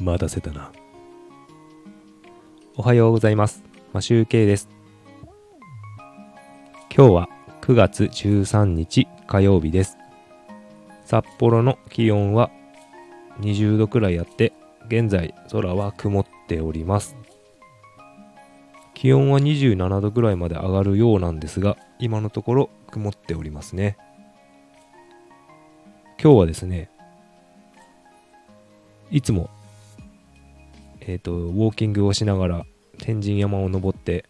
待たせたな。おはようございます。マシュウケイです。今日は9月13日火曜日です。札幌の気温は20度くらいあって、現在空は曇っております。気温は27度くらいまで上がるようなんですが、今のところ曇っておりますね。今日はですね、いつも、えっ、と、ウォーキングをしながら天神山を登って、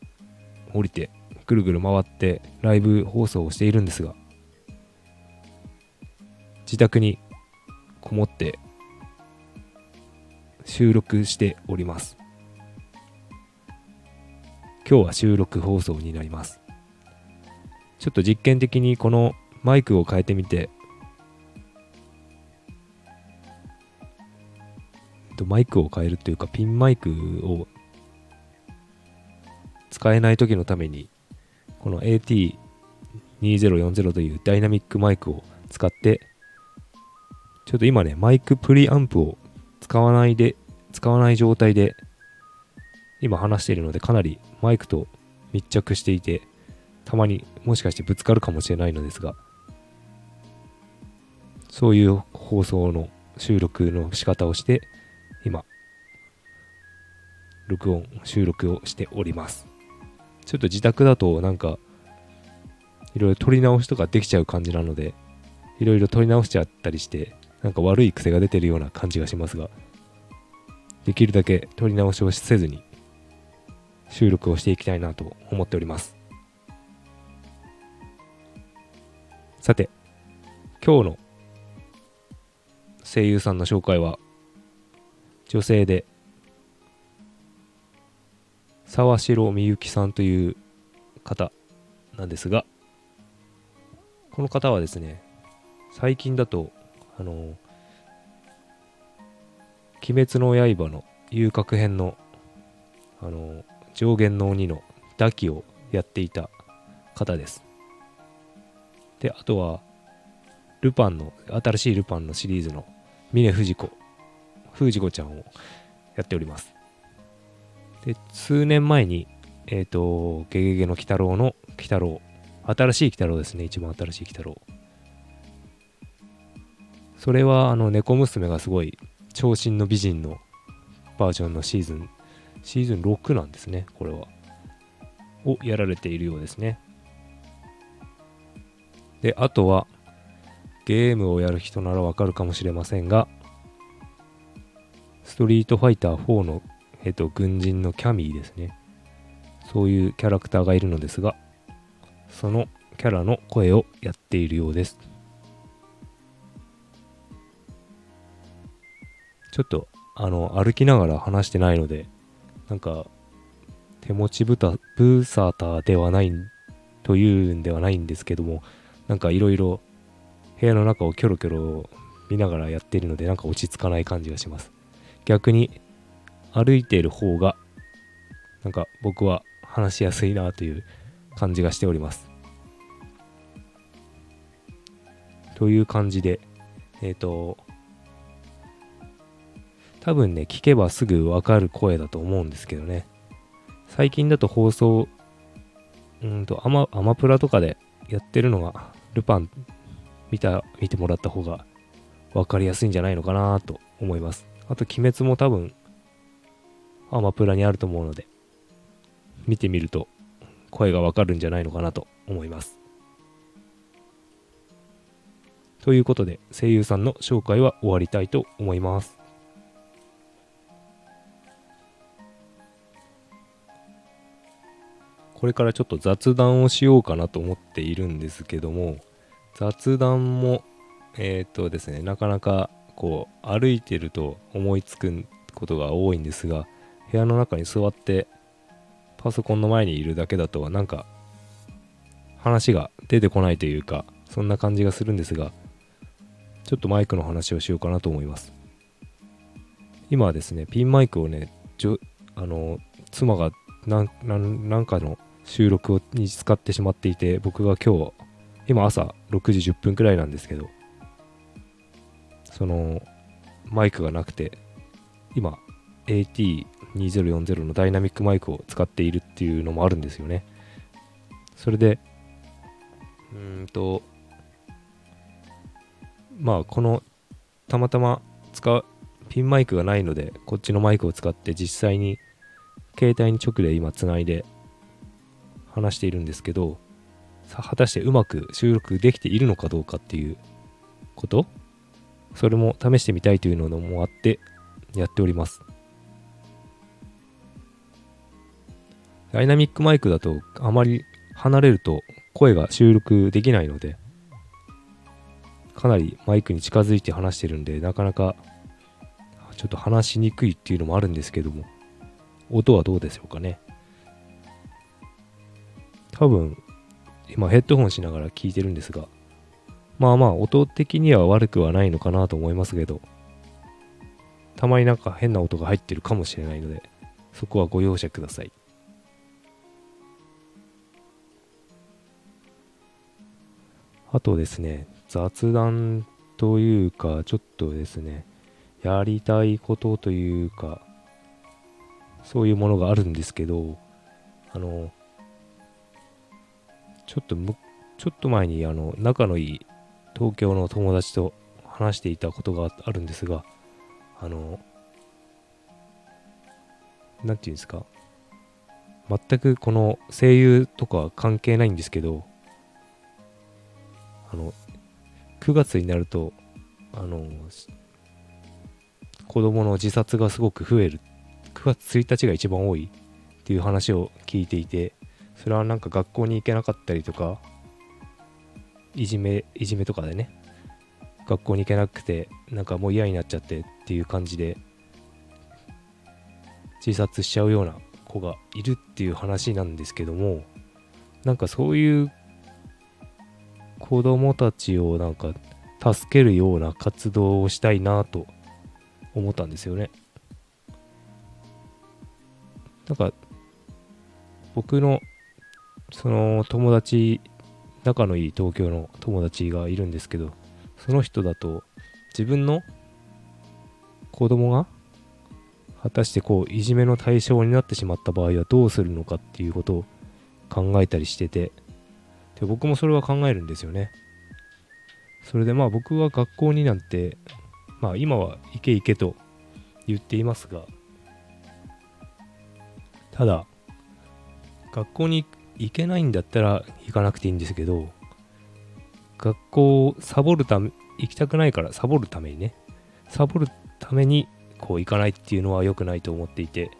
降りて、ぐるぐる回ってライブ放送をしているんですが、自宅にこもって収録しております。今日は収録放送になります。ちょっと実験的にこのマイクを変えてみて、とマイクを変えるというかピンマイクを使えない時のためにこの AT2040 というダイナミックマイクを使ってちょっと今ねマイクプリアンプを使わないで使わない状態で今話しているのでかなりマイクと密着していてたまにもしかしてぶつかるかもしれないのですがそういう放送の収録の仕方をして今録音収録をしております。ちょっと自宅だとなんかいろいろ撮り直しとかできちゃう感じなのでいろいろ撮り直しちゃったりしてなんか悪い癖が出てるような感じがしますができるだけ撮り直しをせずに収録をしていきたいなと思っております。さて今日の声優さんの紹介は女性で沢城みゆきさんという方なんですがこの方はですね最近だとあの「鬼滅の刃」の遊郭編のあの上限の鬼のダキをやっていた方です。であとはルパンの新しいルパンのシリーズの峰不二子不二子ちゃんをやっております。で数年前にえっ、と「ゲゲゲの鬼太郎」の鬼太郎。新しい鬼太郎ですね。一番新しい鬼太郎。それはあの猫娘がすごい長身の美人のバージョンのシーズンシーズン6なんですね。これは。をやられているようですね。であとはゲームをやる人ならわかるかもしれませんがストリートファイター4の、えっと、軍人のキャミーですね。そういうキャラクターがいるのですがそのキャラの声をやっているようです。ちょっとあの歩きながら話してないのでなんか手持ちブタブーサーターではないというんではないんですけどもなんかいろいろ部屋の中をキョロキョロ見ながらやっているのでなんか落ち着かない感じがします。逆に歩いている方がなんか僕は話しやすいなという感じがしております。という感じでえっ、と多分ね聞けばすぐわかる声だと思うんですけどね。最近だと放送うんとアマアマプラとかでやってるのがルパン見た見てもらった方が分かりやすいんじゃないのかなと思います。あと鬼滅も多分アマプラにあると思うので見てみると声がわかるんじゃないのかなと思います。ということで声優さんの紹介は終わりたいと思います。これからちょっと雑談をしようかなと思っているんですけども雑談もえっ、とですねなかなかこう歩いてると思いつくことが多いんですが部屋の中に座ってパソコンの前にいるだけだとなんか話が出てこないというかそんな感じがするんですがちょっとマイクの話をしようかなと思います。今はですねピンマイクをねじょあの妻がなんなんなんかの収録に使ってしまっていて僕が今日今朝6時10分くらいなんですけどそのマイクがなくて今 AT2040 のダイナミックマイクを使っているっていうのもあるんですよね。それでうんとまあこのたまたま使うピンマイクがないのでこっちのマイクを使って実際に携帯に直で今つないで話しているんですけど果たしてうまく収録できているのかどうかっていうことそれも試してみたいというのもあってやっております。ダイナミックマイクだとあまり離れると声が収録できないのでかなりマイクに近づいて話してるんでなかなかちょっと話しにくいっていうのもあるんですけども音はどうでしょうかね。多分今ヘッドホンしながら聞いてるんですがまあまあ音的には悪くはないのかなと思いますけど。たまになんか変な音が入ってるかもしれないのでそこはご容赦ください。あとですね雑談というかちょっとですねやりたいことというかそういうものがあるんですけどあのちょっとむちょっと前にあの仲のいい東京の友達と話していたことがあるんですがあの何て言うんですか全くこの声優とか関係ないんですけどあの9月になるとあの子供の自殺がすごく増える。9月1日が一番多いっていう話を聞いていてそれはなんか学校に行けなかったりとかいじめいじめとかでね学校に行けなくてなんかもう嫌になっちゃってっていう感じで自殺しちゃうような子がいるっていう話なんですけどもなんかそういう子供たちをなんか助けるような活動をしたいなと思ったんですよね。なんか僕のその友達仲のいい東京の友達がいるんですけどその人だと自分の子供が果たしてこういじめの対象になってしまった場合はどうするのかっていうことを考えたりしててで僕もそれは考えるんですよね。それでまあ僕は学校になんてまあ今は行け行けと言っていますがただ学校に行けないんだったら行かなくていいんですけど学校をサボるため行きたくないからサボるためにねサボるためにこう行かないっていうのは良くないと思っていて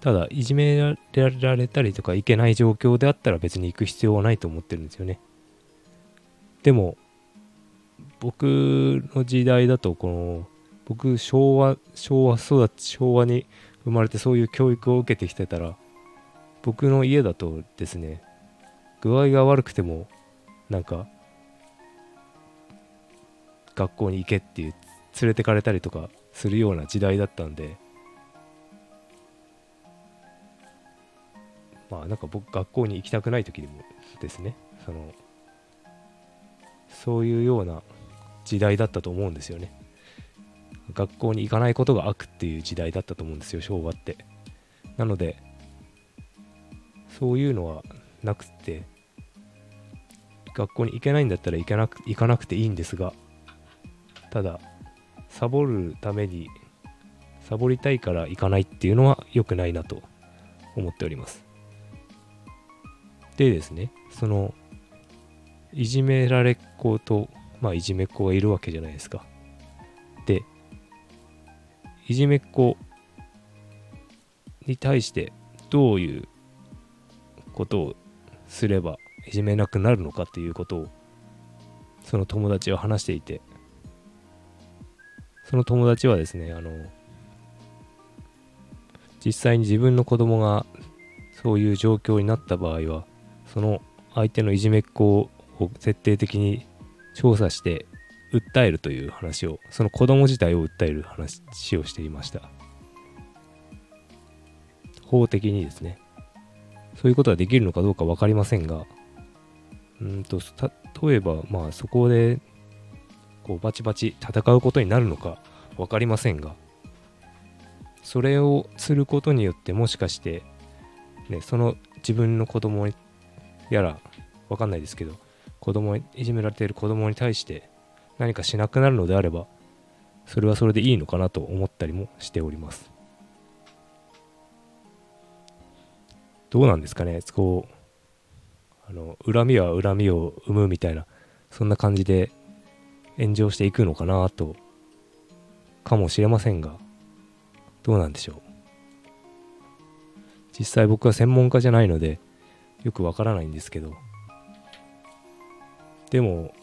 ただいじめられたりとか行けない状況であったら別に行く必要はないと思ってるんですよね。でも僕の時代だとこの僕昭和昭和育ち昭和に生まれてそういう教育を受けてきてたら僕の家だとですね具合が悪くてもなんか学校に行けっていう連れてかれたりとかするような時代だったんでまあなんか僕学校に行きたくない時でもですねそのそういうような時代だったと思うんですよね。学校に行かないことが悪っていう時代だったと思うんですよ昭和って。なのでそういうのはなくて学校に行けないんだったら行かなく行かなくていいんですがただサボるためにサボりたいから行かないっていうのは良くないなと思っております。でですねそのいじめられっ子とまあいじめっ子がいるわけじゃないですか。でいじめっ子に対してどういうことをすればいじめなくなるのかっていうことをその友達は話していてその友達はですねあの実際に自分の子供がそういう状況になった場合はその相手のいじめっ子を徹底的に調査して訴えるという話をその子供自体を訴える話をしていました。法的にですねそういうことができるのかどうか分かりませんがうんと例えばまあそこでこうバチバチ戦うことになるのか分かりませんがそれをすることによってもしかして、ね、その自分の子供やら分かんないですけど子供いじめられている子供に対して何かしなくなるのであればそれはそれでいいのかなと思ったりもしております。どうなんですかね。こうあの恨みは恨みを生むみたいなそんな感じで炎上していくのかなとかもしれませんがどうなんでしょう。実際僕は専門家じゃないのでよくわからないんですけどでも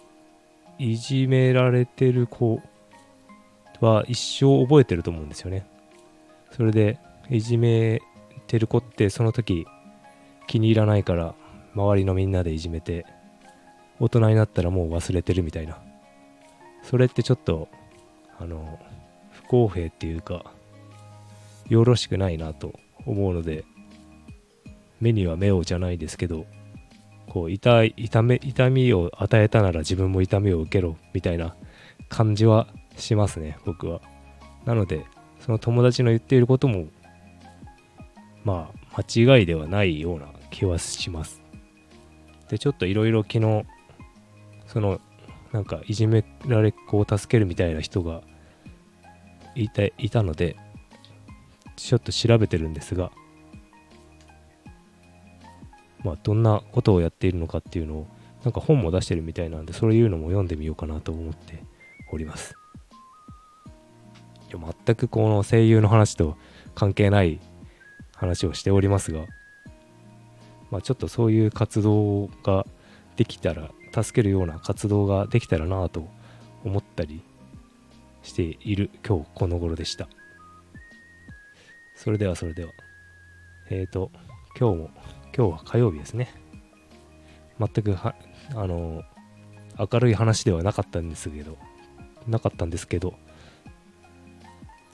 いじめられてる子は一生覚えてると思うんですよね。それでいじめてる子ってその時気に入らないから周りのみんなでいじめて大人になったらもう忘れてるみたいな。それってちょっとあの不公平っていうかよろしくないなと思うので目には目をじゃないですけどこう痛い痛め痛みを与えたなら自分も痛みを受けろみたいな感じはしますね僕は。なのでその友達の言っていることもまあ間違いではないような気はします。でちょっといろいろ昨日そのなんかいじめられっ子を助けるみたいな人がいたいたのでちょっと調べてるんですがまあどんなことをやっているのかっていうのをなんか本も出してるみたいなんでそういうのも読んでみようかなと思っております。いや全くこの声優の話と関係ない話をしておりますがまあちょっとそういう活動ができたら助けるような活動ができたらなと思ったりしている今日この頃でした。それではそれでは。えっ、ー、と、今日も、今日は火曜日ですね。全くは、あの、明るい話ではなかったんですけど、なかったんですけど、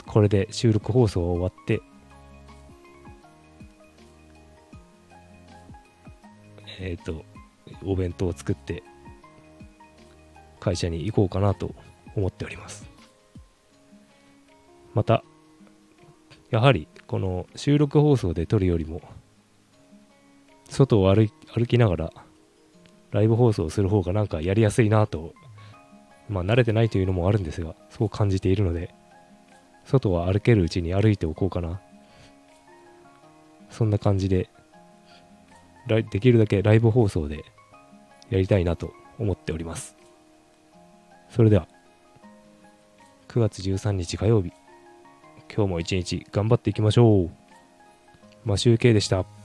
これで収録放送終わって、えっ、ー、と、お弁当を作って会社に行こうかなと思っております。またやはりこの収録放送で撮るよりも外を歩きながらライブ放送する方がなんかやりやすいなとまあ慣れてないというのもあるんですがそう感じているので外は歩けるうちに歩いておこうかな。そんな感じでできるだけライブ放送でやりたいなと思っております。それでは、9月13日火曜日、今日も一日頑張っていきましょう。マシュウケイでした。